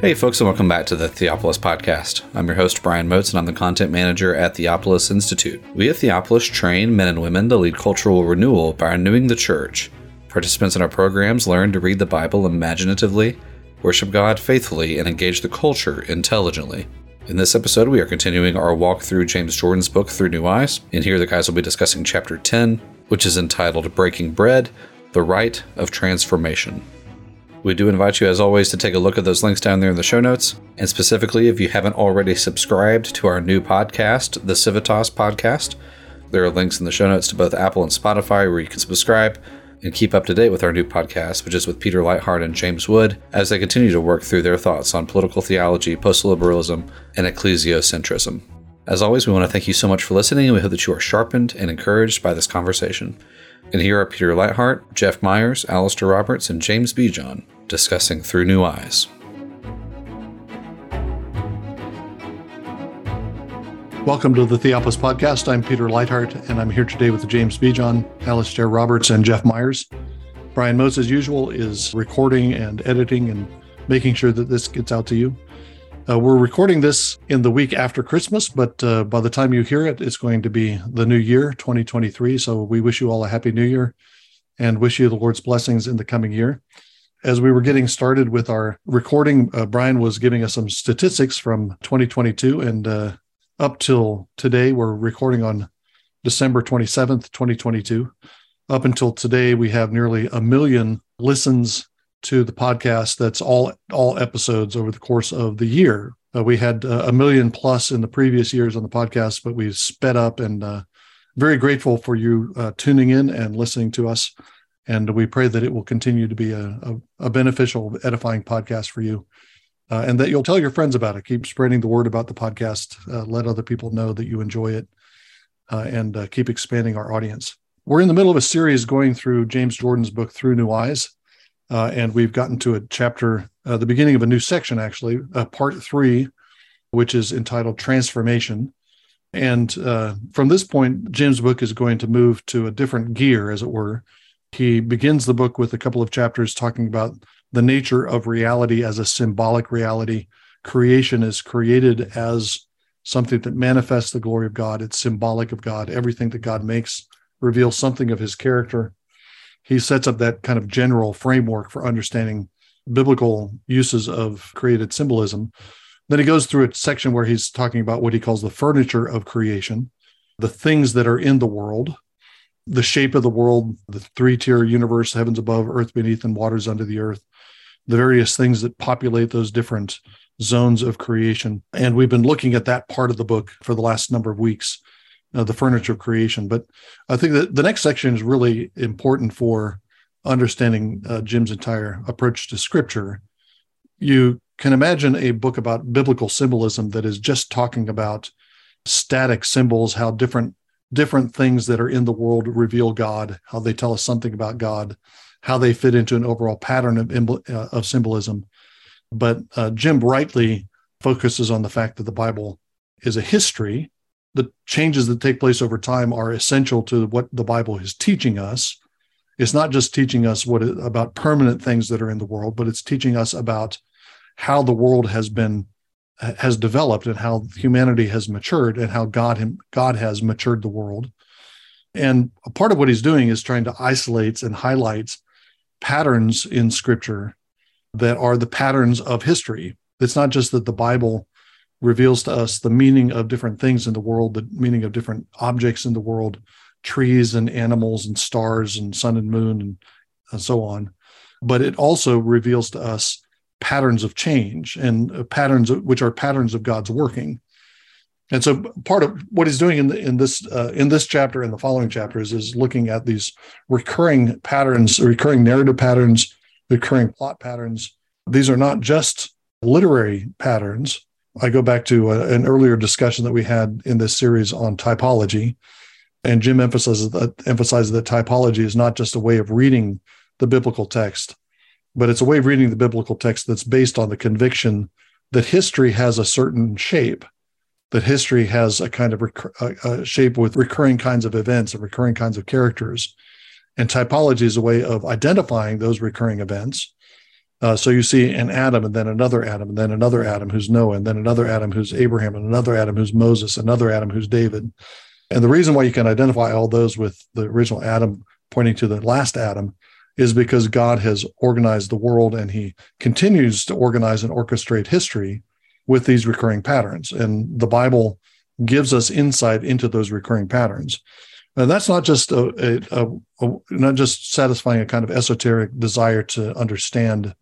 Hey, folks, and welcome back to the Theopolis Podcast. I'm your host, Brian Moats, and I'm the content manager at Theopolis Institute. We at Theopolis train men and women to lead cultural renewal by renewing the church. Participants in our programs learn to read the Bible imaginatively, worship God faithfully, and engage the culture intelligently. In this episode, we are continuing our walk through James Jordan's book Through New Eyes, and here the guys will be discussing chapter 10, which is entitled Breaking Bread The Rite of Transformation. We do invite you, as always, to take a look at those links down there in the show notes. And specifically, if you haven't already subscribed to our new podcast, the Civitas Podcast, there are links in the show notes to both Apple and Spotify where you can subscribe and keep up to date with our new podcast, which is with Peter Leithart and James Wood, as they continue to work through their thoughts on political theology, post liberalism, and ecclesiocentrism. As always, we want to thank you so much for listening, and we hope that you are sharpened and encouraged by this conversation. And here are Peter Leithart, Jeff Meyers, Alastair Roberts, and James Bejon discussing Through New Eyes. Welcome to the Theopolis Podcast. I'm Peter Leithart, and I'm here today with James Bejon, Alastair Roberts, and Jeff Meyers. Brian Moats, as usual, is recording and editing and making sure that this gets out to you. Uh, we're recording this in the week after Christmas, but uh, by the time you hear it, it's going to be the new year, 2023. So we wish you all a happy new year and wish you the Lord's blessings in the coming year. As we were getting started with our recording, uh, Brian was giving us some statistics from 2022. And uh, up till today, we're recording on December 27th, 2022. Up until today, we have nearly a million listens to the podcast that's all all episodes over the course of the year. Uh, we had uh, a million plus in the previous years on the podcast but we sped up and uh, very grateful for you uh, tuning in and listening to us. And we pray that it will continue to be a, a, a beneficial edifying podcast for you uh, and that you'll tell your friends about it. Keep spreading the word about the podcast uh, let other people know that you enjoy it and keep expanding our audience. We're in the middle of a series going through james jordan's book through new eyes uh, and we've gotten to a chapter, uh, the beginning of a new section, actually, uh, part three, which is entitled Transformation. And uh, from this point, Jim's book is going to move to a different gear, as it were. He begins the book with a couple of chapters talking about the nature of reality as a symbolic reality. Creation is created as something that manifests the glory of God, it's symbolic of God. Everything that God makes reveals something of his character he sets up that kind of general framework for understanding biblical uses of created symbolism. Then he goes through a section where he's talking about what he calls the furniture of creation, the things that are in the world, the shape of the world, the three tier universe, heavens above, earth beneath, and waters under the earth, the various things that populate those different zones of creation. And we've been looking at that part of the book for the last number of weeks uh, the furniture creation. But I think that the next section is really important for understanding uh, Jim's entire approach to scripture. You can imagine a book about biblical symbolism that is just talking about static symbols, how different different things that are in the world reveal God, how they tell us something about God, how they fit into an overall pattern of, uh, of symbolism. But uh, Jim rightly focuses on the fact that the Bible is a history the changes that take place over time are essential to what the Bible is teaching us. It's not just teaching us what it, about permanent things that are in the world, but it's teaching us about how the world has been has developed and how humanity has matured and how God God has matured the world. And a part of what he's doing is trying to isolate and highlight patterns in Scripture that are the patterns of history. It's not just that the Bible reveals to us the meaning of different things in the world, the meaning of different objects in the world, trees and animals and stars and sun and moon and, and so on. But it also reveals to us patterns of change and uh, patterns which are patterns of God's working. And so part of what he's doing in, the, in this uh, in this chapter and the following chapters is looking at these recurring patterns, recurring narrative patterns, recurring plot patterns. These are not just literary patterns, I go back to a, an earlier discussion that we had in this series on typology. And Jim emphasizes that, emphasizes that typology is not just a way of reading the biblical text, but it's a way of reading the biblical text that's based on the conviction that history has a certain shape, that history has a kind of rec- a, a shape with recurring kinds of events and recurring kinds of characters. And typology is a way of identifying those recurring events Uh, so you see an Adam and then another Adam and then another Adam who's Noah and then another Adam who's Abraham and another Adam who's Moses, another Adam who's David. And the reason why you can identify all those with the original Adam pointing to the last Adam is because God has organized the world and he continues to organize and orchestrate history with these recurring patterns. And the Bible gives us insight into those recurring patterns. And that's not just a, a, a, not just satisfying a kind of esoteric desire to understand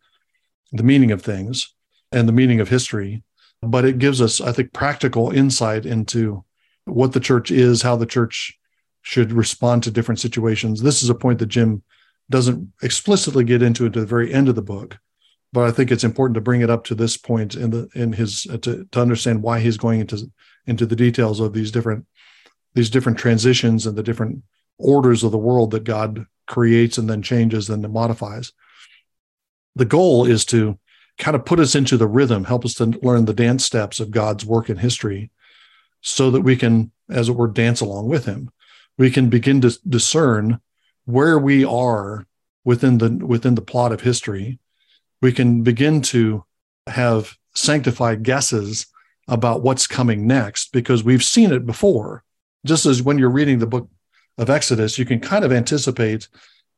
the meaning of things and the meaning of history, but it gives us, I think, practical insight into what the church is, how the church should respond to different situations. This is a point that Jim doesn't explicitly get into at the very end of the book, but I think it's important to bring it up to this point in the in his uh, to to understand why he's going into into the details of these different these different transitions and the different orders of the world that God creates and then changes and then modifies. The goal is to kind of put us into the rhythm, help us to learn the dance steps of God's work in history so that we can, as it were, dance along with him. We can begin to discern where we are within the within the plot of history. We can begin to have sanctified guesses about what's coming next because we've seen it before. Just as when you're reading the book of Exodus, you can kind of anticipate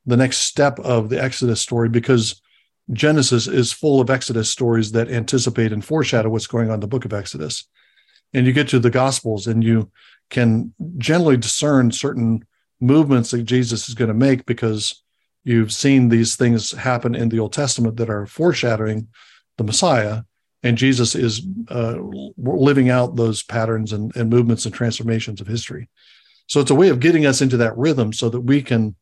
the next step of the Exodus story because Genesis is full of Exodus stories that anticipate and foreshadow what's going on in the book of Exodus and you get to the gospels and you can generally discern certain movements that Jesus is going to make because you've seen these things happen in the Old Testament that are foreshadowing the Messiah. And Jesus is uh, living out those patterns and, and movements and transformations of history. So it's a way of getting us into that rhythm so that we can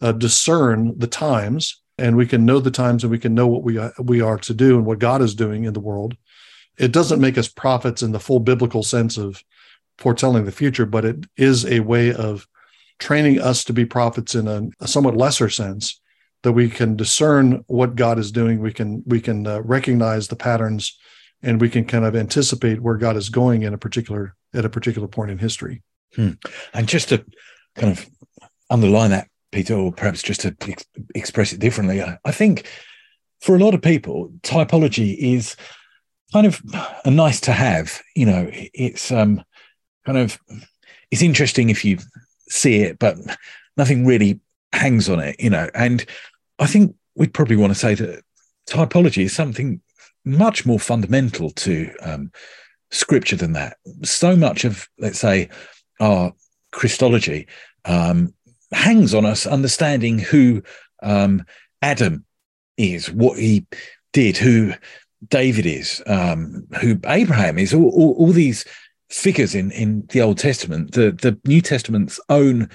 uh, discern the times and we can know the times and we can know what we, uh, we are to do and what God is doing in the world it doesn't make us prophets in the full biblical sense of foretelling the future, but it is a way of training us to be prophets in a, a somewhat lesser sense that we can discern what God is doing. We can we can uh, recognize the patterns, and we can kind of anticipate where God is going in a particular at a particular point in history. Hmm. And just to kind of underline that, Peter, or perhaps just to ex- express it differently, I, I think for a lot of people, typology is kind of a nice to have. You know, it's um, kind of it's interesting if you see it, but nothing really hangs on it. You know, and I think we'd probably want to say that typology is something much more fundamental to um, scripture than that. So much of, let's say, our Christology um, hangs on us understanding who um, Adam is, what he did, who David is, um, who Abraham is, all, all, all, these figures in, in the Old Testament, the, the New Testament's own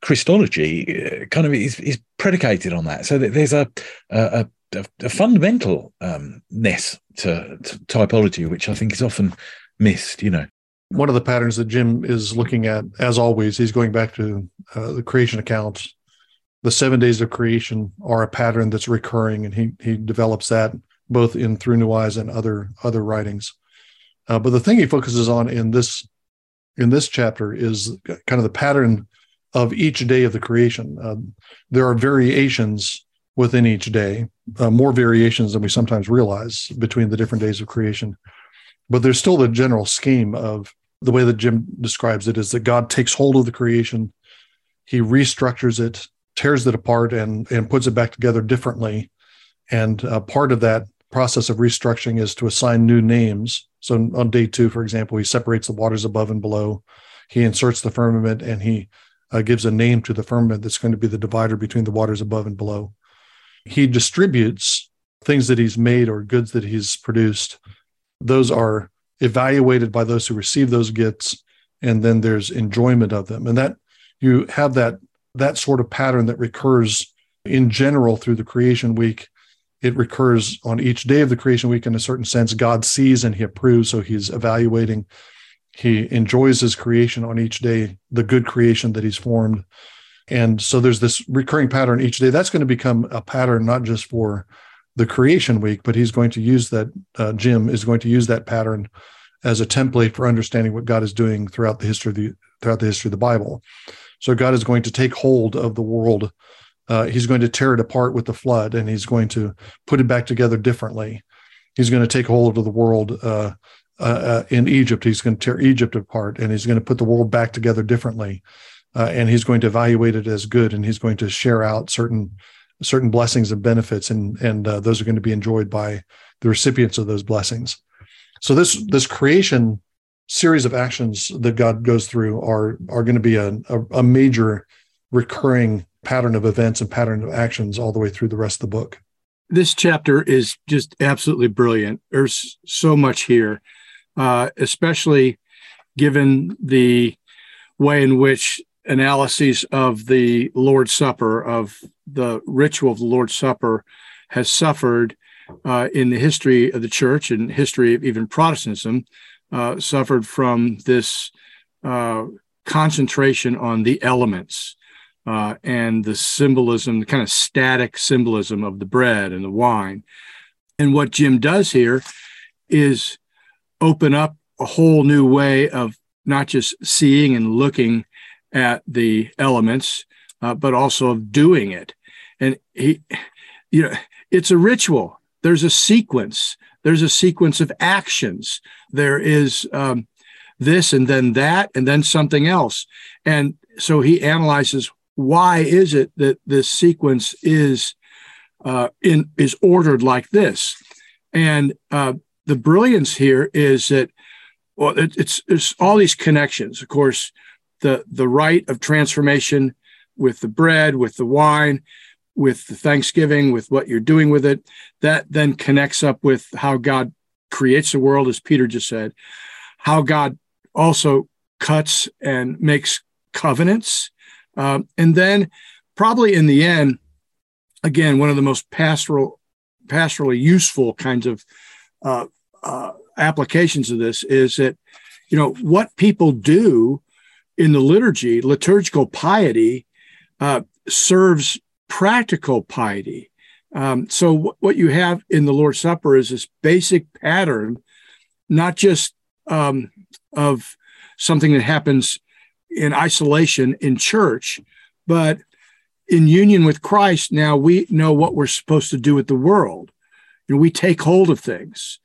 Christology uh, kind of is, is predicated on that. So that there's a, a, a, a fundamental um, ness to, to typology, which I think is often missed, you know one of the patterns that Jim is looking at, as always, he's going back to uh, the creation accounts. The seven days of creation are a pattern that's recurring, and he he develops that both in Through New Eyes and other other writings. Uh, but the thing he focuses on in this in this chapter is kind of the pattern of each day of the creation. Uh, there are variations within each day, uh, more variations than we sometimes realize between the different days of creation. But there's still the general scheme of the way that Jim describes it is that God takes hold of the creation, he restructures it, tears it apart, and and puts it back together differently. And uh, part of that process of restructuring is to assign new names. So on day two, for example, he separates the waters above and below. He inserts the firmament and he uh, gives a name to the firmament that's going to be the divider between the waters above and below. He distributes things that he's made or goods that he's produced. Those are evaluated by those who receive those gifts, and then there's enjoyment of them. And that you have that that sort of pattern that recurs in general through the creation week it recurs on each day of the creation week in a certain sense. God sees and he approves, so he's evaluating. He enjoys his creation on each day, the good creation that he's formed. And so there's this recurring pattern each day. That's going to become a pattern not just for the creation week, but he's going to use that, uh, Jim is going to use that pattern as a template for understanding what God is doing throughout the history of the throughout the history of the Bible. So God is going to take hold of the world uh, he's going to tear it apart with the flood and he's going to put it back together differently. He's going to take hold of the world uh, uh, uh, in Egypt. He's going to tear Egypt apart and he's going to put the world back together differently. Uh, and he's going to evaluate it as good and he's going to share out certain certain blessings and benefits and and uh, those are going to be enjoyed by the recipients of those blessings. So this this creation series of actions that god goes through are are going to be a, a, a major recurring pattern of events and pattern of actions all the way through the rest of the book. This chapter is just absolutely brilliant. There's so much here uh, especially given the way in which analyses of the Lord's Supper, of the ritual of the Lord's Supper, has suffered uh, in the history of the church and history of even Protestantism, uh, suffered from this uh, concentration on the elements uh, and the symbolism, the kind of static symbolism of the bread and the wine. And what Jim does here is open up a whole new way of not just seeing and looking at the elements, uh, but also of doing it. And he, you know, it's a ritual. There's a sequence. There's a sequence of actions. There is um, this and then that and then something else. And so he analyzes why is it that this sequence is uh, in is ordered like this. And uh, the brilliance here is that well, it, it's it's all these connections. Of course, the the rite of transformation with the bread, with the wine, with the Thanksgiving, with what you're doing with it, that then connects up with how God creates the world, as Peter just said, how God also cuts and makes covenants. Um, and then, probably in the end, again, one of the most pastoral, pastorally useful kinds of uh, uh, applications of this is that, you know, what people do in the liturgy, liturgical piety uh, serves practical piety. Um, so, w- what you have in the Lord's Supper is this basic pattern, not just um, of something that happens in isolation in church, but in union with Christ. Now we know what we're supposed to do with the world. Know, we take hold of things,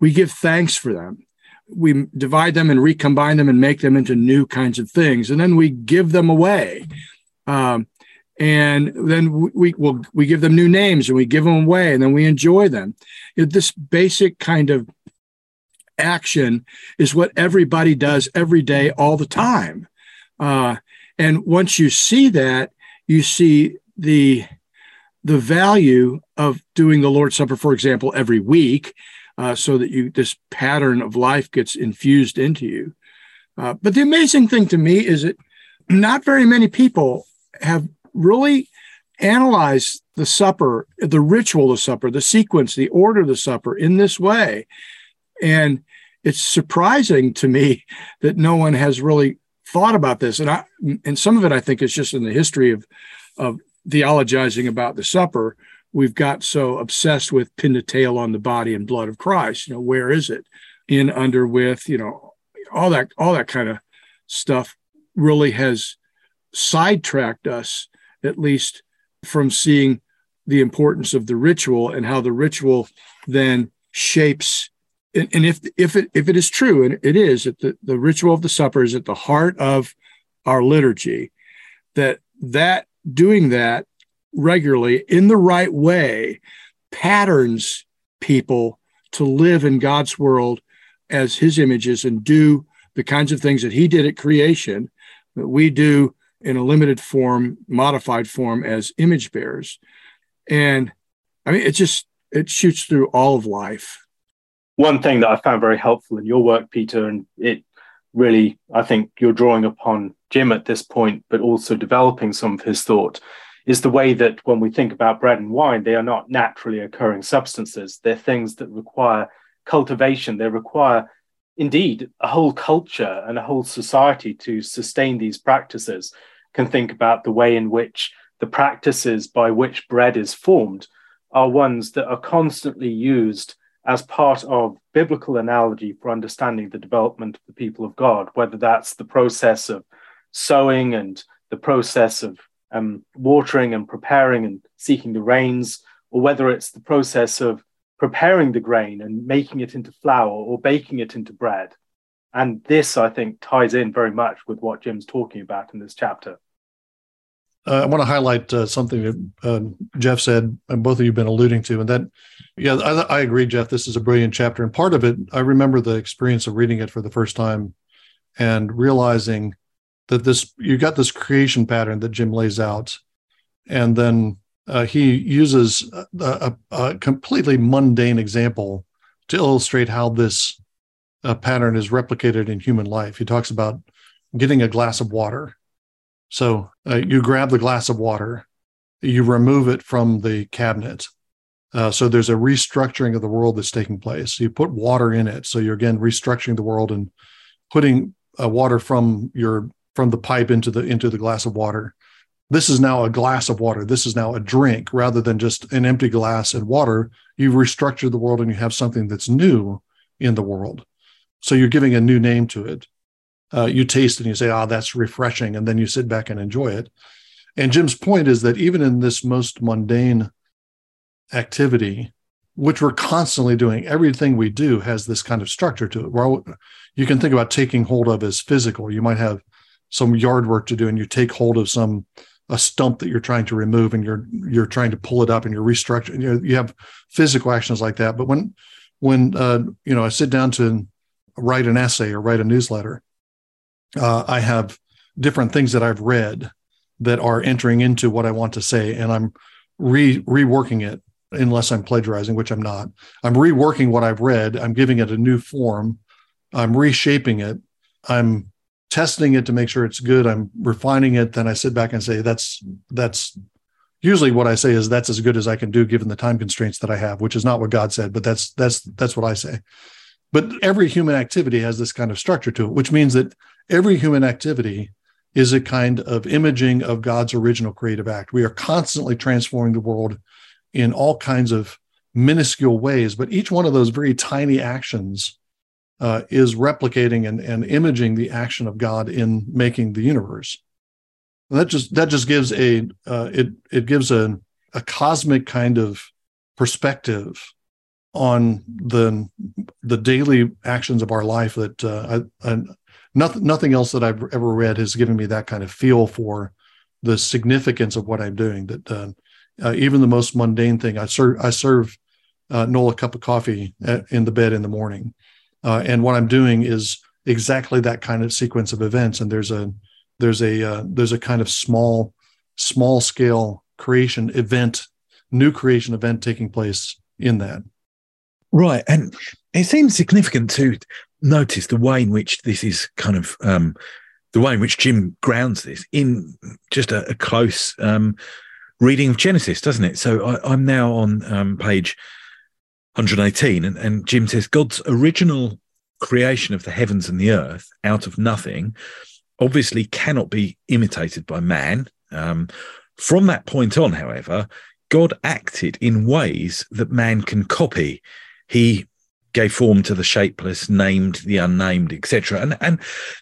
we give thanks for them, we divide them and recombine them and make them into new kinds of things, and then we give them away. Um, and then we, we will we give them new names and we give them away and then we enjoy them. This basic kind of action is what everybody does every day, all the time. Uh, and once you see that, you see the the value of doing the Lord's Supper, for example, every week, uh, so that you this pattern of life gets infused into you. Uh, but the amazing thing to me is that not very many people have really analyzed the supper, the ritual of the supper, the sequence, the order of the supper in this way. And it's surprising to me that no one has really thought about this. And I, and some of it I think is just in the history of, of theologizing about the supper. We've got so obsessed with pin the tail on the body and blood of Christ. You know, where is it? In, under, with, you know, all that, all that kind of stuff really has sidetracked us, at least from seeing the importance of the ritual and how the ritual then shapes and, and if if it if it is true, and it is that the, the ritual of the supper is at the heart of our liturgy, that that doing that regularly in the right way patterns people to live in God's world as his images and do the kinds of things that he did at creation that we do in a limited form, modified form as image bearers. And I mean, it just it shoots through all of life one thing that I found very helpful in your work, Peter, and it really, I think you're drawing upon Jim at this point, but also developing some of his thought, is the way that when we think about bread and wine, they are not naturally occurring substances. They're things that require cultivation. They require, indeed, a whole culture and a whole society to sustain these practices. Can think about the way in which the practices by which bread is formed are ones that are constantly used as part of biblical analogy for understanding the development of the people of God, whether that's the process of sowing and the process of um, watering and preparing and seeking the rains, or whether it's the process of preparing the grain and making it into flour or baking it into bread. And this, I think, ties in very much with what Jim's talking about in this chapter. Uh, I want to highlight uh, something that uh, Jeff said, and both of you have been alluding to, and that, yeah, I, I, agree, Jeff. This is a brilliant chapter, and part of it, I remember the experience of reading it for the first time, and realizing that this you got this creation pattern that Jim lays out, and then uh, he uses a, a, a, completely mundane example to illustrate how this uh, pattern is replicated in human life. He talks about getting a glass of water so uh, you grab the glass of water, you remove it from the cabinet. Uh, so there's a restructuring of the world that's taking place. You put water in it, so you're again restructuring the world and putting uh, water from your from the pipe into the into the glass of water. This is now a glass of water. This is now a drink rather than just an empty glass and water. You've restructured the world and you have something that's new in the world. So you're giving a new name to it uh, you taste and you say, "Ah, oh, that's refreshing," and then you sit back and enjoy it. And Jim's point is that even in this most mundane activity, which we're constantly doing, everything we do has this kind of structure to it. Well, you can think about taking hold of as physical. You might have some yard work to do, and you take hold of some a stump that you're trying to remove, and you're you're trying to pull it up, and you're restructuring. You, know, you have physical actions like that. But when when uh, you know I sit down to write an essay or write a newsletter, uh, I have different things that I've read that are entering into what I want to say, and I'm re reworking it unless I'm plagiarizing, which I'm not. I'm reworking what I've read. I'm giving it a new form. I'm reshaping it. I'm testing it to make sure it's good. I'm refining it. Then I sit back and say, that's that's usually what I say is that's as good as I can do given the time constraints that I have, which is not what God said, but that's that's that's what I say. But every human activity has this kind of structure to it, which means that every human activity is a kind of imaging of God's original creative act. We are constantly transforming the world in all kinds of minuscule ways, but each one of those very tiny actions uh, is replicating and, and imaging the action of God in making the universe. And that just that just gives a uh, it it gives a a cosmic kind of perspective on the the daily actions of our life that uh, I, I, nothing nothing else that I've ever read has given me that kind of feel for the significance of what I'm doing. That uh, uh, even the most mundane thing, I serve I serve uh, Noel a cup of coffee at, in the bed in the morning, uh, and what I'm doing is exactly that kind of sequence of events. And there's a there's a uh, there's a kind of small small scale creation event, new creation event taking place in that. Right, and it seems significant to notice the way in which this is kind of um, the way in which Jim grounds this in just a, a close um, reading of Genesis, doesn't it? So I, am now on um, page 118, and, and Jim says God's original creation of the heavens and the earth out of nothing obviously cannot be imitated by man. Um, from that point on, however, God acted in ways that man can copy. He gave form to the shapeless, named the unnamed, etc. And and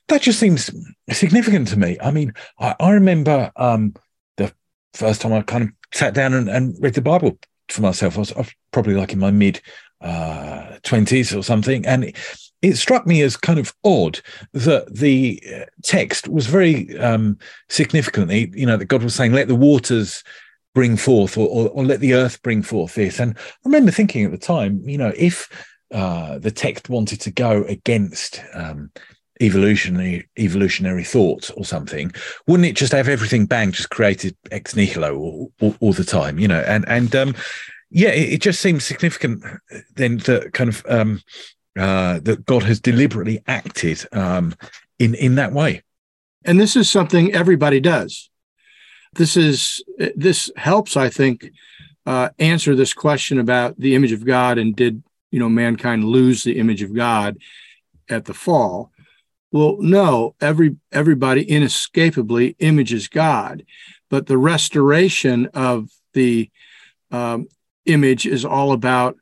that just seems significant to me. I mean, I, I remember um, the first time I kind of sat down and, and read the Bible for myself. I was, I was probably like in my mid uh, twenties or something, and it, it, struck me as kind of odd that the uh, text was very um, significantly, you know, that God was saying, "Let the waters." bring forth or, or, or, let the earth bring forth this and i remember thinking at the time you know if uh, the text wanted to go against um, evolutionary evolutionary thought or something, wouldn't it just have everything bang just created ex nihilo all, all, all the time? You know, and and um, yeah, it, it, just seems significant then that kind of um, uh, that God has deliberately acted um, in in that way. And this is something everybody does. This is this helps, I think, uh, answer this question about the image of God and did you know mankind lose the image of God at the fall. Well, no, every everybody inescapably images God, but the restoration of the um, image is all about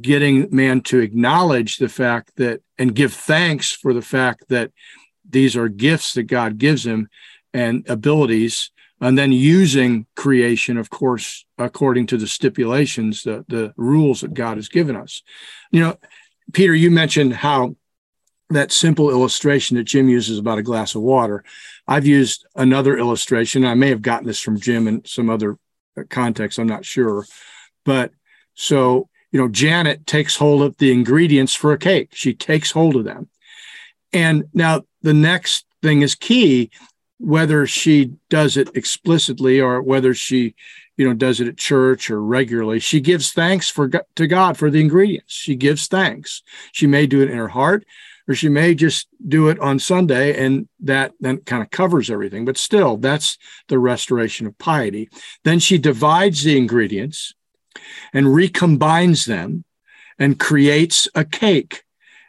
getting man to acknowledge the fact that and give thanks for the fact that these are gifts that God gives him and abilities and then using creation, of course, according to the stipulations, the, the rules that God has given us. You know, Peter, you mentioned how that simple illustration that Jim uses about a glass of water. I've used another illustration. I may have gotten this from Jim in some other uh, context. I'm not sure. But so, you know, Janet takes hold of the ingredients for a cake. She takes hold of them. And now the next thing is key whether she does it explicitly or whether she you know does it at church or regularly she gives thanks for to god for the ingredients she gives thanks she may do it in her heart or she may just do it on sunday and that then kind of covers everything but still that's the restoration of piety then she divides the ingredients and recombines them and creates a cake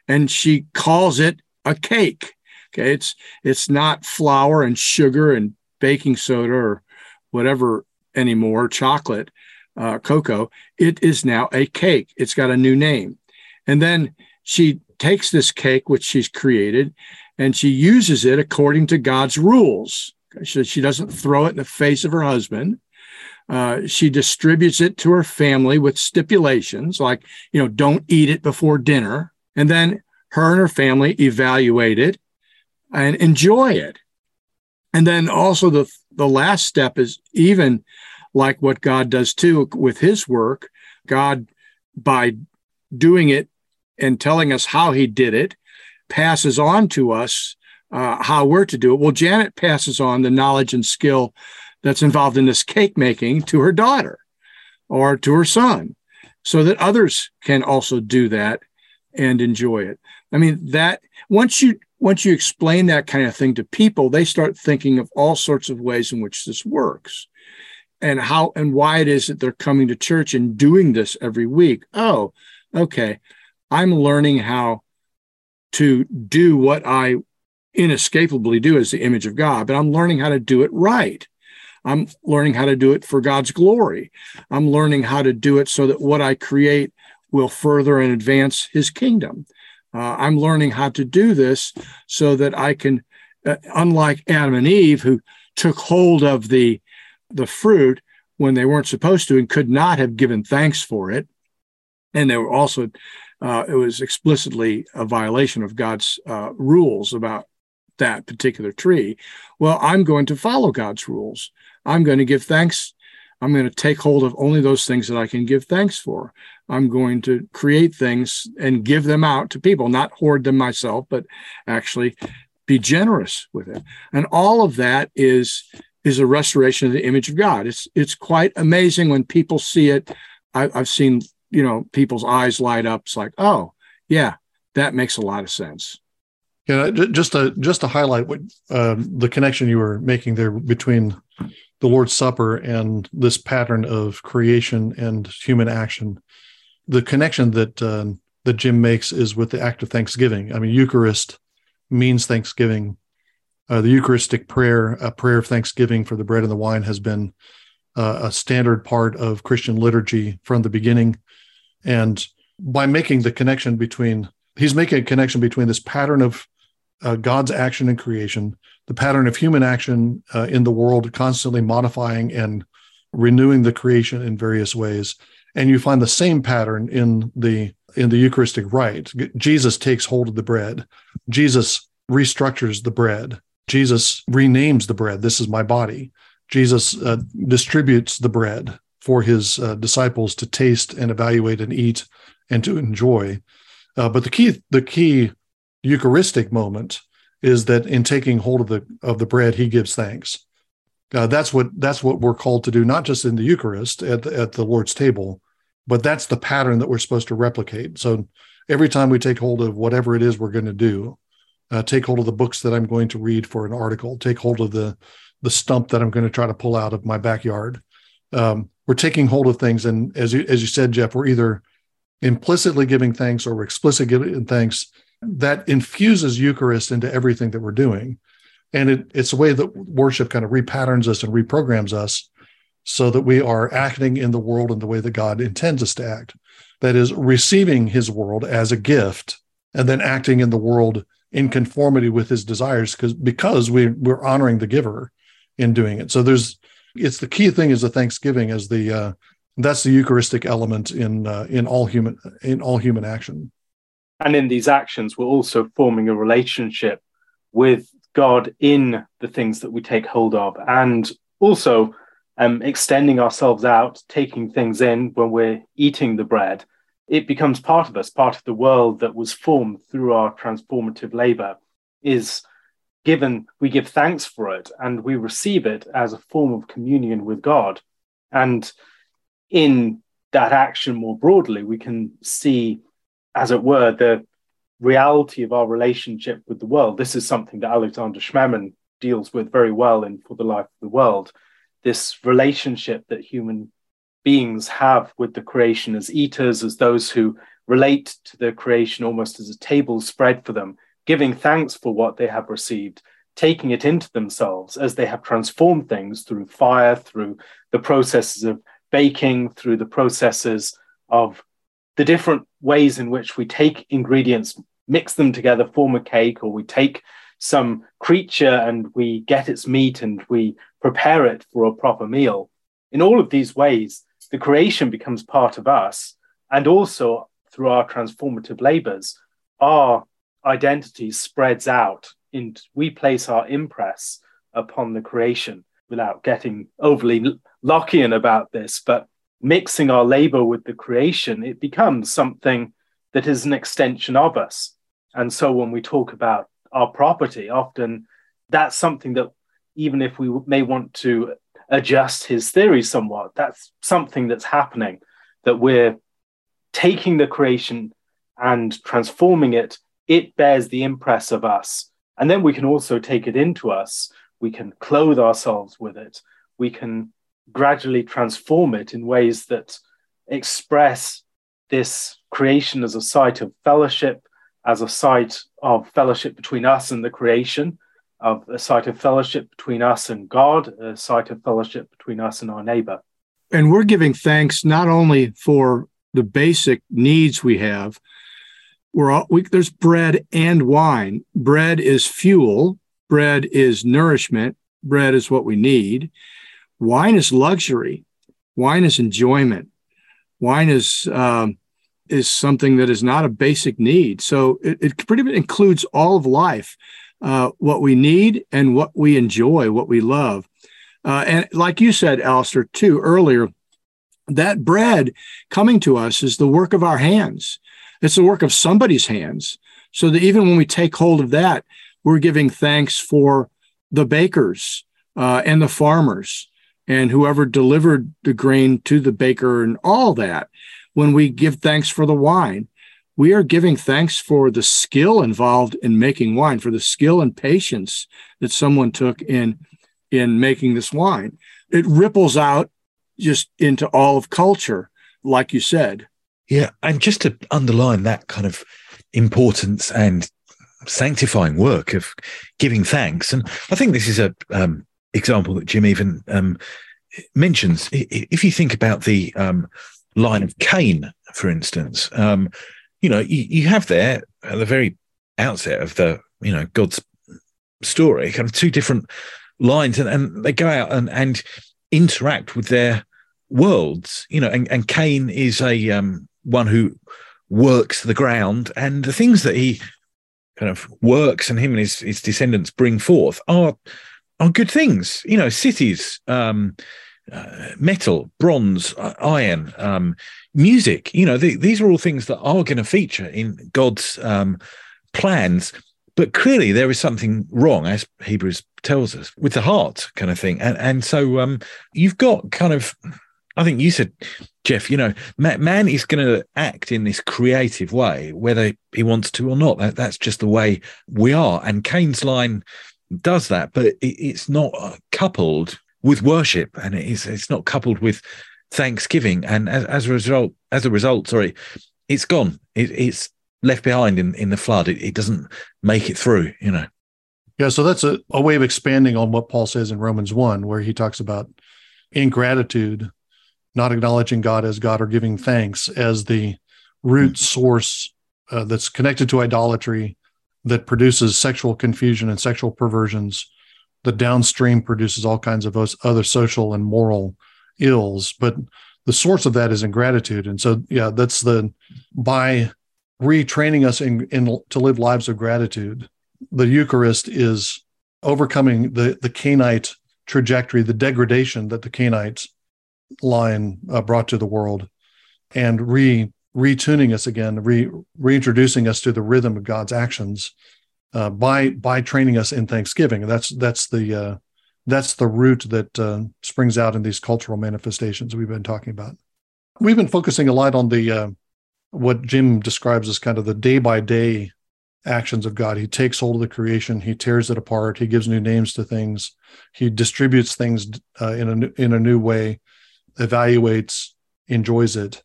and she calls it a cake Okay, it's it's not flour and sugar and baking soda or whatever anymore, chocolate, uh, cocoa. It is now a cake. It's got a new name, and then she takes this cake which she's created, and she uses it according to God's rules. So she doesn't throw it in the face of her husband. Uh, she distributes it to her family with stipulations like, you know, don't eat it before dinner. And then her and her family evaluate it and enjoy it. And then also the the last step is even like what God does too with his work. God by doing it and telling us how he did it passes on to us uh, how we're to do it. Well, Janet passes on the knowledge and skill that's involved in this cake making to her daughter or to her son so that others can also do that and enjoy it. I mean, that once you once you explain that kind of thing to people, they start thinking of all sorts of ways in which this works and how and why it is that they're coming to church and doing this every week. Oh, okay. I'm learning how to do what I inescapably do as the image of God, but I'm learning how to do it right. I'm learning how to do it for God's glory. I'm learning how to do it so that what I create will further and advance his kingdom. Uh, I'm learning how to do this so that I can, uh, unlike Adam and Eve, who took hold of the the fruit when they weren't supposed to and could not have given thanks for it, and they were also uh, it was explicitly a violation of God's uh, rules about that particular tree. Well, I'm going to follow God's rules. I'm going to give thanks. I'm going to take hold of only those things that I can give thanks for. I'm going to create things and give them out to people, not hoard them myself, but actually be generous with it. And all of that is is a restoration of the image of God. It's it's quite amazing when people see it. I, I've seen you know people's eyes light up. It's like, oh yeah, that makes a lot of sense. Yeah, just to just to highlight what um, the connection you were making there between the Lord's Supper and this pattern of creation and human action the connection that uh, that Jim makes is with the act of thanksgiving. I mean, Eucharist means thanksgiving. Uh, the Eucharistic prayer, a prayer of thanksgiving for the bread and the wine, has been uh, a standard part of Christian liturgy from the beginning. And by making the connection between, he's making a connection between this pattern of uh, God's action in creation, the pattern of human action uh, in the world, constantly modifying and renewing the creation in various ways, and you find the same pattern in the in the eucharistic rite. Jesus takes hold of the bread. Jesus restructures the bread. Jesus renames the bread. This is my body. Jesus uh, distributes the bread for his uh, disciples to taste and evaluate and eat and to enjoy uh, but the key the key eucharistic moment is that in taking hold of the of the bread he gives thanks uh, that's what that's what we're called to do, not just in the Eucharist at the, at the Lord's table, but that's the pattern that we're supposed to replicate. So every time we take hold of whatever it is we're going to do, uh, take hold of the books that I'm going to read for an article, take hold of the the stump that I'm going to try to pull out of my backyard. Um, we're taking hold of things, and as you as you said, Jeff, we're either implicitly giving thanks or we're explicitly giving thanks. That infuses Eucharist into everything that we're doing and it, it's a way that worship kind of repatterns us and reprograms us so that we are acting in the world in the way that God intends us to act. That is, receiving his world as a gift and then acting in the world in conformity with his desires because because we, we're honoring the giver in doing it. So there's it's the key thing is the Thanksgiving as the uh, that's the Eucharistic element in uh, in all human in all human action. And in these actions, we're also forming a relationship with God in the things that we take hold of, and also um, extending ourselves out, taking things in when we're eating the bread. It becomes part of us, part of the world that was formed through our transformative labor. Is given, we give thanks for it, and we receive it as a form of communion with God. And in that action more broadly, we can see, as it were, the reality of our relationship with the world. This is something that Alexander Schmemann deals with very well in For the Life of the World. This relationship that human beings have with the creation as eaters, as those who relate to the creation almost as a table spread for them, giving thanks for what they have received, taking it into themselves as they have transformed things through fire, through the processes of baking, through the processes of the different ways in which we take ingredients, mix them together, form a cake, or we take some creature and we get its meat and we prepare it for a proper meal. In all of these ways, the creation becomes part of us. And also through our transformative labors, our identity spreads out and we place our impress upon the creation without getting overly Lockean about this. But mixing our labor with the creation, it becomes something that is an extension of us. And so when we talk about our property, often that's something that, even if we may want to adjust his theory somewhat, that's something that's happening, that we're taking the creation and transforming it. It bears the impress of us. And then we can also take it into us. We can clothe ourselves with it. We can gradually transform it in ways that express this creation as a site of fellowship, as a site of fellowship between us and the creation, of a site of fellowship between us and God, a site of fellowship between us and our neighbor. And we're giving thanks not only for the basic needs we have. We're all, we, there's bread and wine. Bread is fuel. Bread is nourishment. Bread is what we need. Wine is luxury. Wine is enjoyment. Wine is um, is something that is not a basic need. So it, it pretty much includes all of life, uh, what we need and what we enjoy, what we love. Uh, and like you said, Alastair, too earlier, that bread coming to us is the work of our hands. It's the work of somebody's hands. So that even when we take hold of that, we're giving thanks for the bakers uh, and the farmers and whoever delivered the grain to the baker and all that. When we give thanks for the wine, we are giving thanks for the skill involved in making wine, for the skill and patience that someone took in in making this wine. It ripples out just into all of culture, like you said. Yeah, and just to underline that kind of importance and sanctifying work of giving thanks, and I think this is a um, example that Jim even um, mentions. If you think about the um, line of Cain, for instance, um, you know, you, you, have there at the very outset of the, you know, God's story, kind of two different lines, and, and they go out and, and interact with their worlds, you know, and, and Cain is a um, one who works the ground, and the things that he kind of works and him and his, his descendants bring forth are are good things. You know, cities, um, uh, metal, bronze, iron, um, music. You know, the, these are all things that are going to feature in God's um, plans. But clearly, there is something wrong, as Hebrews tells us, with the heart, kind of thing. And and so um, you've got kind of, I think you said, Jeff. You know, man is going to act in this creative way, whether he wants to or not. That, that's just the way we are. And Cain's line does that, but it, it's not uh, coupled with worship, and it's it's not coupled with thanksgiving. And as, as a result, as a result, sorry, it's gone. It, it's left behind in in the flood. It, it doesn't make it through. You know. Yeah, so that's a, a way of expanding on what Paul says in Romans 1, where he talks about ingratitude, not acknowledging God as God or giving thanks as the root source uh, that's connected to idolatry that produces sexual confusion and sexual perversions the downstream produces all kinds of other social and moral ills. But the source of that is ingratitude. And so, yeah, that's the by retraining us in, in to live lives of gratitude. The Eucharist is overcoming the the Cainite trajectory, the degradation that the Cainite line uh, brought to the world, and re retuning us again, re reintroducing us to the rhythm of God's actions uh, by by training us in Thanksgiving. That's that's the uh, that's the root that uh, springs out in these cultural manifestations we've been talking about. We've been focusing a lot on the uh, what Jim describes as kind of the day by day actions of God. He takes hold of the creation, he tears it apart, he gives new names to things, he distributes things uh, in a in a new way, evaluates, enjoys it.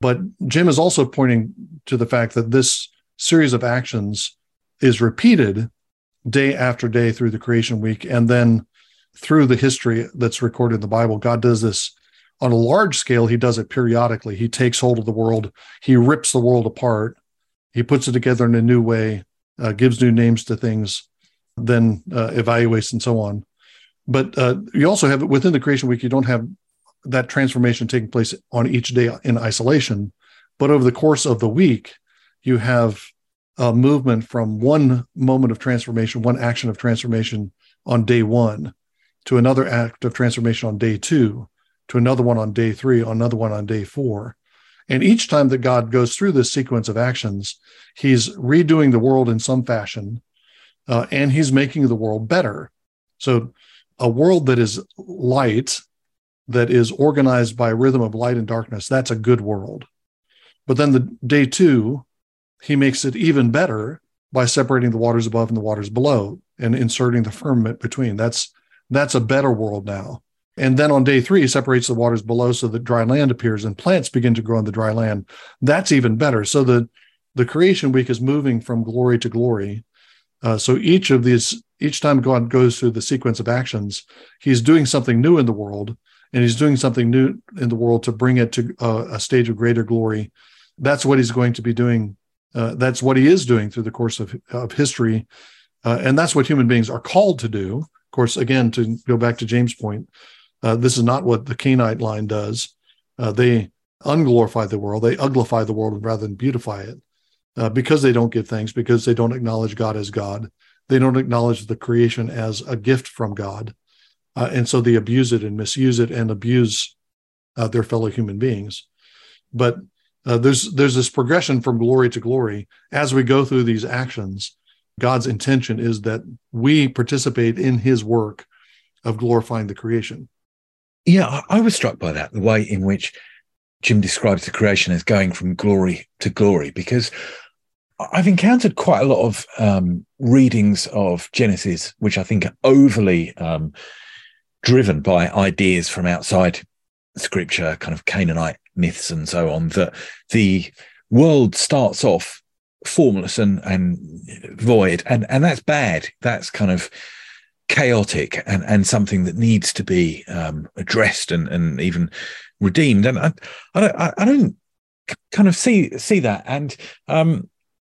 But Jim is also pointing to the fact that this series of actions is repeated day after day through the creation week and then through the history that's recorded in the Bible. God does this on a large scale, he does it periodically. He takes hold of the world, he rips the world apart, he puts it together in a new way, uh, gives new names to things, then uh, evaluates and so on. But uh, you also have within the creation week, you don't have that transformation taking place on each day in isolation. But over the course of the week, you have a movement from one moment of transformation, one action of transformation on day one to another act of transformation on day two to another one on day three, another one on day four. And each time that God goes through this sequence of actions, he's redoing the world in some fashion uh, and he's making the world better. So, a world that is light, that is organized by rhythm of light and darkness, that's a good world. But then the day two, he makes it even better by separating the waters above and the waters below and inserting the firmament between. That's that's a better world now. And then on day three, he separates the waters below so that dry land appears and plants begin to grow on the dry land. That's even better. So the, the creation week is moving from glory to glory. Uh, so each of these, each time God goes through the sequence of actions, he's doing something new in the world, and he's doing something new in the world to bring it to uh, a stage of greater glory. That's what he's going to be doing. Uh, that's what he is doing through the course of, of history. Uh, and that's what human beings are called to do. Of course, again, to go back to James' point, uh, this is not what the Cainite line does. Uh, they unglorify the world, they uglify the world rather than beautify it because they don't give thanks, because they don't acknowledge God as God. They don't acknowledge the creation as a gift from God. Uh, and so they abuse it and misuse it and abuse uh, their fellow human beings. But uh, there's there's this progression from glory to glory as we go through these actions. God's intention is that we participate in His work of glorifying the creation yeah, I, was struck by that, the way in which Jim describes the creation as going from glory to glory, because I've encountered quite a lot of um, readings of Genesis, which I think are overly um, driven by ideas from outside scripture, kind of Canaanite myths and so on, that the world starts off formless and, and void. And, and that's bad. That's kind of chaotic and, and something that needs to be um, addressed and, and even redeemed. And I, I, don't, I don't kind of see see that. And um,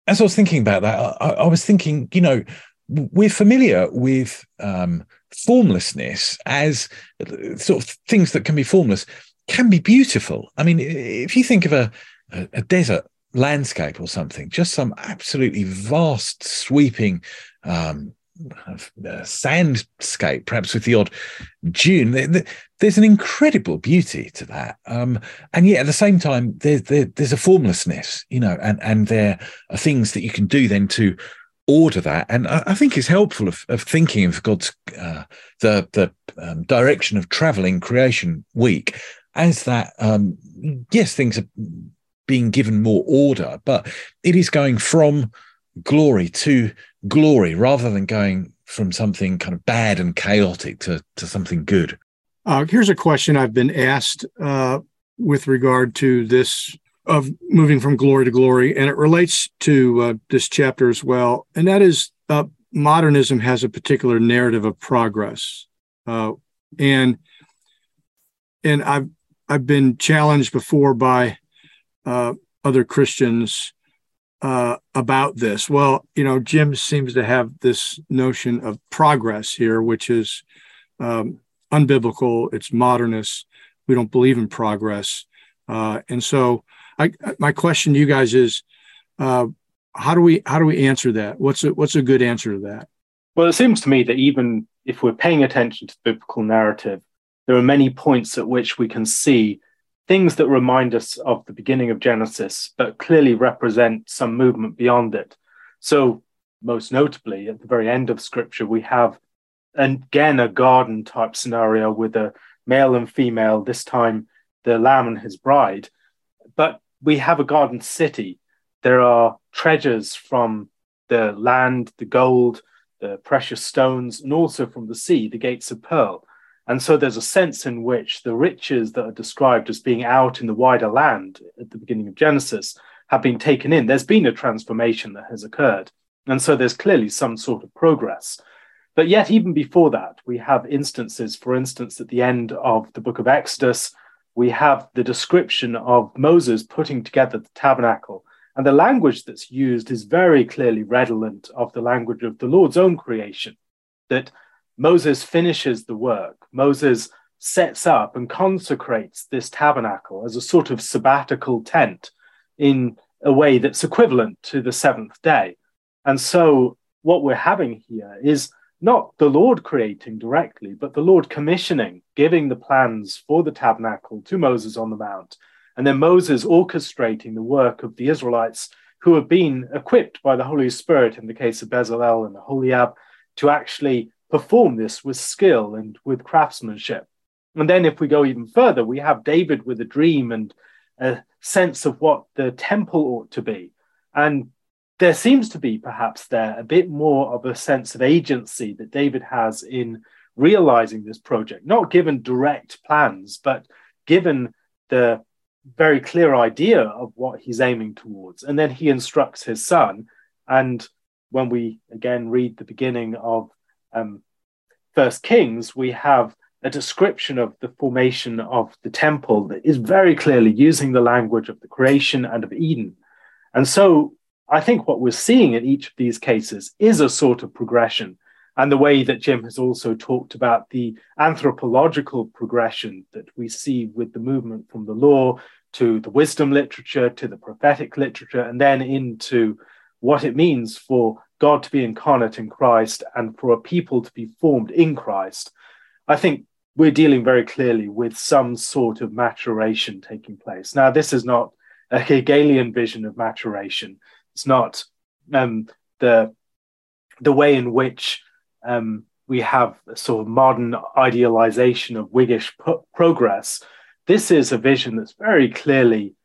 as I was thinking about that, I, I, was thinking, you know, we're familiar with um, formlessness as sort of things that can be formless can be beautiful. I mean, if you think of a, a, desert landscape or something, just some absolutely vast, sweeping um, uh, sandscape, perhaps with the odd dune. There's an incredible beauty to that, um, and yet at the same time, there's there, there's a formlessness, you know, and and there are things that you can do then to order that, and I, I think it's helpful of, of thinking of God's uh, the the um, direction of traveling creation week as that. Um, yes, things are being given more order, but it is going from glory to glory rather than going from something kind of bad and chaotic to, to something good. Uh, here's a question I've been asked uh, with regard to this of moving from glory to glory, and it relates to uh, this chapter as well. And that is uh, modernism has a particular narrative of progress, uh, and and I've I've been challenged before by uh, other Christians uh, about this? Well, you know, Jim seems to have this notion of progress here, which is um, unbiblical. It's modernist. We don't believe in progress. Uh, and so, I, my question to you guys is, uh, how do we how do we answer that? What's a what's a good answer to that? Well, it seems to me that even if we're paying attention to the biblical narrative, there are many points at which we can see things that remind us of the beginning of Genesis, but clearly represent some movement beyond it. So, most notably, at the very end of Scripture, we have again a garden type scenario with a male and female, this time the lamb and his bride. But we have a garden city. There are treasures from the land, the gold, the precious stones, and also from the sea, the gates of pearl. And so there's a sense in which the riches that are described as being out in the wider land at the beginning of Genesis have been taken in. There's been a transformation that has occurred. And so there's clearly some sort of progress. But yet, even before that, we have instances, for instance, at the end of the book of Exodus, we have the description of Moses putting together the tabernacle. And the language that's used is very clearly redolent of the language of the Lord's own creation, that Moses finishes the work. Moses sets up and consecrates this tabernacle as a sort of sabbatical tent in a way that's equivalent to the seventh day. And so, what we're having here is not the Lord creating directly, but the Lord commissioning, giving the plans for the tabernacle to Moses on the Mount, and then Moses orchestrating the work of the Israelites who have been equipped by the Holy Spirit in the case of Bezalel and Aholiab to actually perform this with skill and with craftsmanship. And then, if we go even further, we have David with a dream and a sense of what the temple ought to be. And there seems to be perhaps there a bit more of a sense of agency that David has in realizing this project, not given direct plans, but given the very clear idea of what he's aiming towards. And then he instructs his son. And when we again read the beginning of um, First Kings, we have a description of the formation of the temple that is very clearly using the language of the creation and of Eden. And so I think what we're seeing in each of these cases is a sort of progression. And the way that Jim has also talked about the anthropological progression that we see with the movement from the law to the wisdom literature to the prophetic literature, and then into what it means for God to be incarnate in Christ and for a people to be formed in Christ, I think we're dealing very clearly with some sort of maturation taking place. Now, this is not a Hegelian vision of maturation. It's not um, the the way in which um, we have a sort of modern idealization of Whiggish progress. This is a vision that's very clearly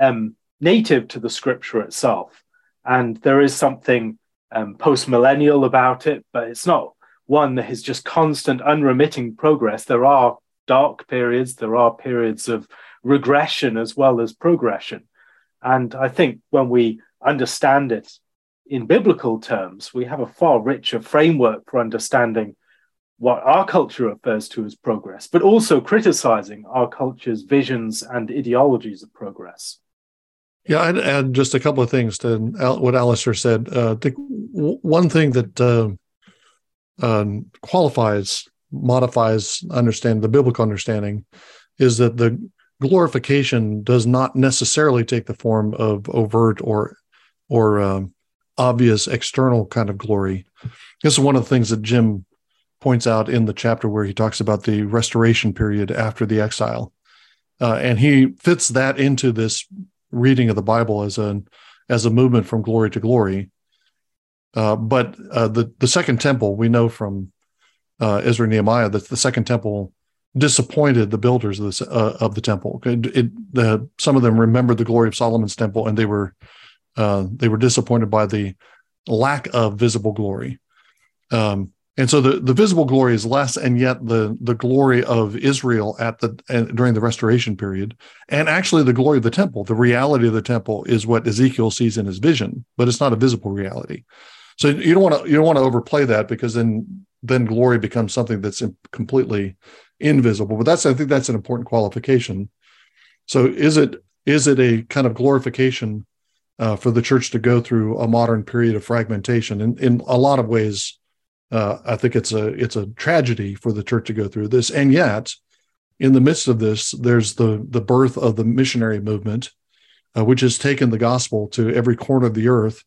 um, native to the scripture itself. And there is something um, post millennial about it, but it's not one that is just constant, unremitting progress. There are dark periods, there are periods of regression as well as progression. And I think when we understand it in biblical terms, we have a far richer framework for understanding what our culture refers to as progress, but also criticizing our culture's visions and ideologies of progress. Yeah, I'd add just a couple of things to what Alastair said. Uh, think one thing that uh, uh, qualifies, modifies, understand the biblical understanding is that the glorification does not necessarily take the form of overt or or um, obvious external kind of glory. This is one of the things that Jim points out in the chapter where he talks about the restoration period after the exile, uh, and he fits that into this reading of the Bible as a as a movement from glory to glory. Uh, but uh, the the second temple, we know from uh, Ezra Nehemiah that the second temple disappointed the builders of, this, uh, of the temple. It, it, the, some of them remembered the glory of Solomon's temple, and they were uh, they were disappointed by the lack of visible glory. Um, and so the, the visible glory is less, and yet the the glory of Israel at the during the restoration period, and actually the glory of the temple, the reality of the temple is what Ezekiel sees in his vision, but it's not a visible reality. So you don't want to you don't want to overplay that because then then glory becomes something that's completely invisible. But that's I think that's an important qualification. So is it is it a kind of glorification uh, for the church to go through a modern period of fragmentation. And in a lot of ways, uh, I think it's a it's a tragedy for the church to go through this. And yet, in the midst of this, there's the the birth of the missionary movement, uh, which has taken the gospel to every corner of the earth.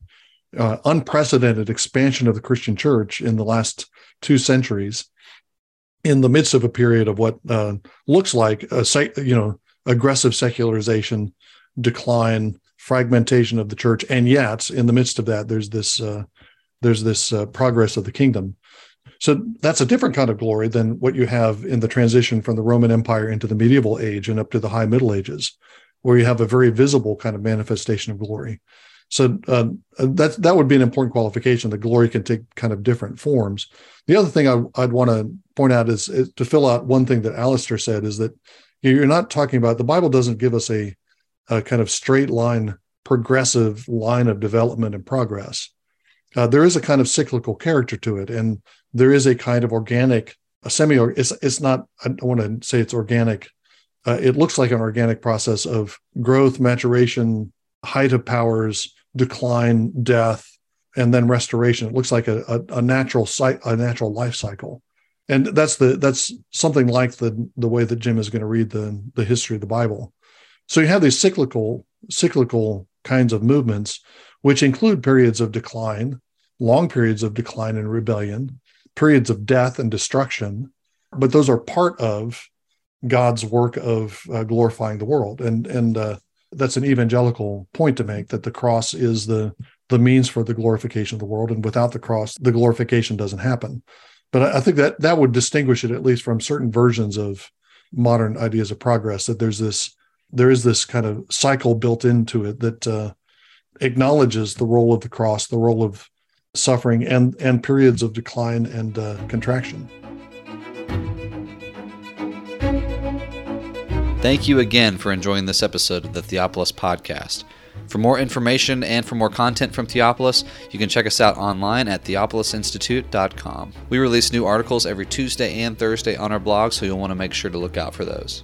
Uh, unprecedented expansion of the Christian church in the last two centuries, in the midst of a period of what uh, looks like a you know aggressive secularization, decline, fragmentation of the church, and yet in the midst of that, there's this uh, there's this uh, progress of the kingdom. So that's a different kind of glory than what you have in the transition from the Roman Empire into the medieval age and up to the High Middle Ages, where you have a very visible kind of manifestation of glory. So uh, that that would be an important qualification. The glory can take kind of different forms. The other thing I, would want to point out is, is, to fill out one thing that Alastair said is that you're not talking about the Bible doesn't give us a, a kind of straight line, progressive line of development and progress. Uh, there is a kind of cyclical character to it, and there is a kind of organic, a semi. It's it's not. I don't want to say it's organic. Uh, it looks like an organic process of growth, maturation, height of powers, decline, death, and then restoration. It looks like a, a, a natural site, a natural life cycle and that's the that's something like the the way that Jim is going to read the the history of the Bible. So you have these cyclical cyclical kinds of movements, which include periods of decline, long periods of decline and rebellion, periods of death and destruction, but those are part of God's work of uh, glorifying the world, and and uh, that's an evangelical point to make that the cross is the the means for the glorification of the world, and without the cross, the glorification doesn't happen but I think that that would distinguish it at least from certain versions of modern ideas of progress. That there's this there is this kind of cycle built into it that uh, acknowledges the role of the cross, the role of suffering, and and periods of decline and uh, contraction. Thank you again for enjoying this episode of the Theopolis Podcast. For more information and for more content from Theopolis, you can check us out online at theopolisinstitute.com. We release new articles every Tuesday and Thursday on our blog, so you'll want to make sure to look out for those.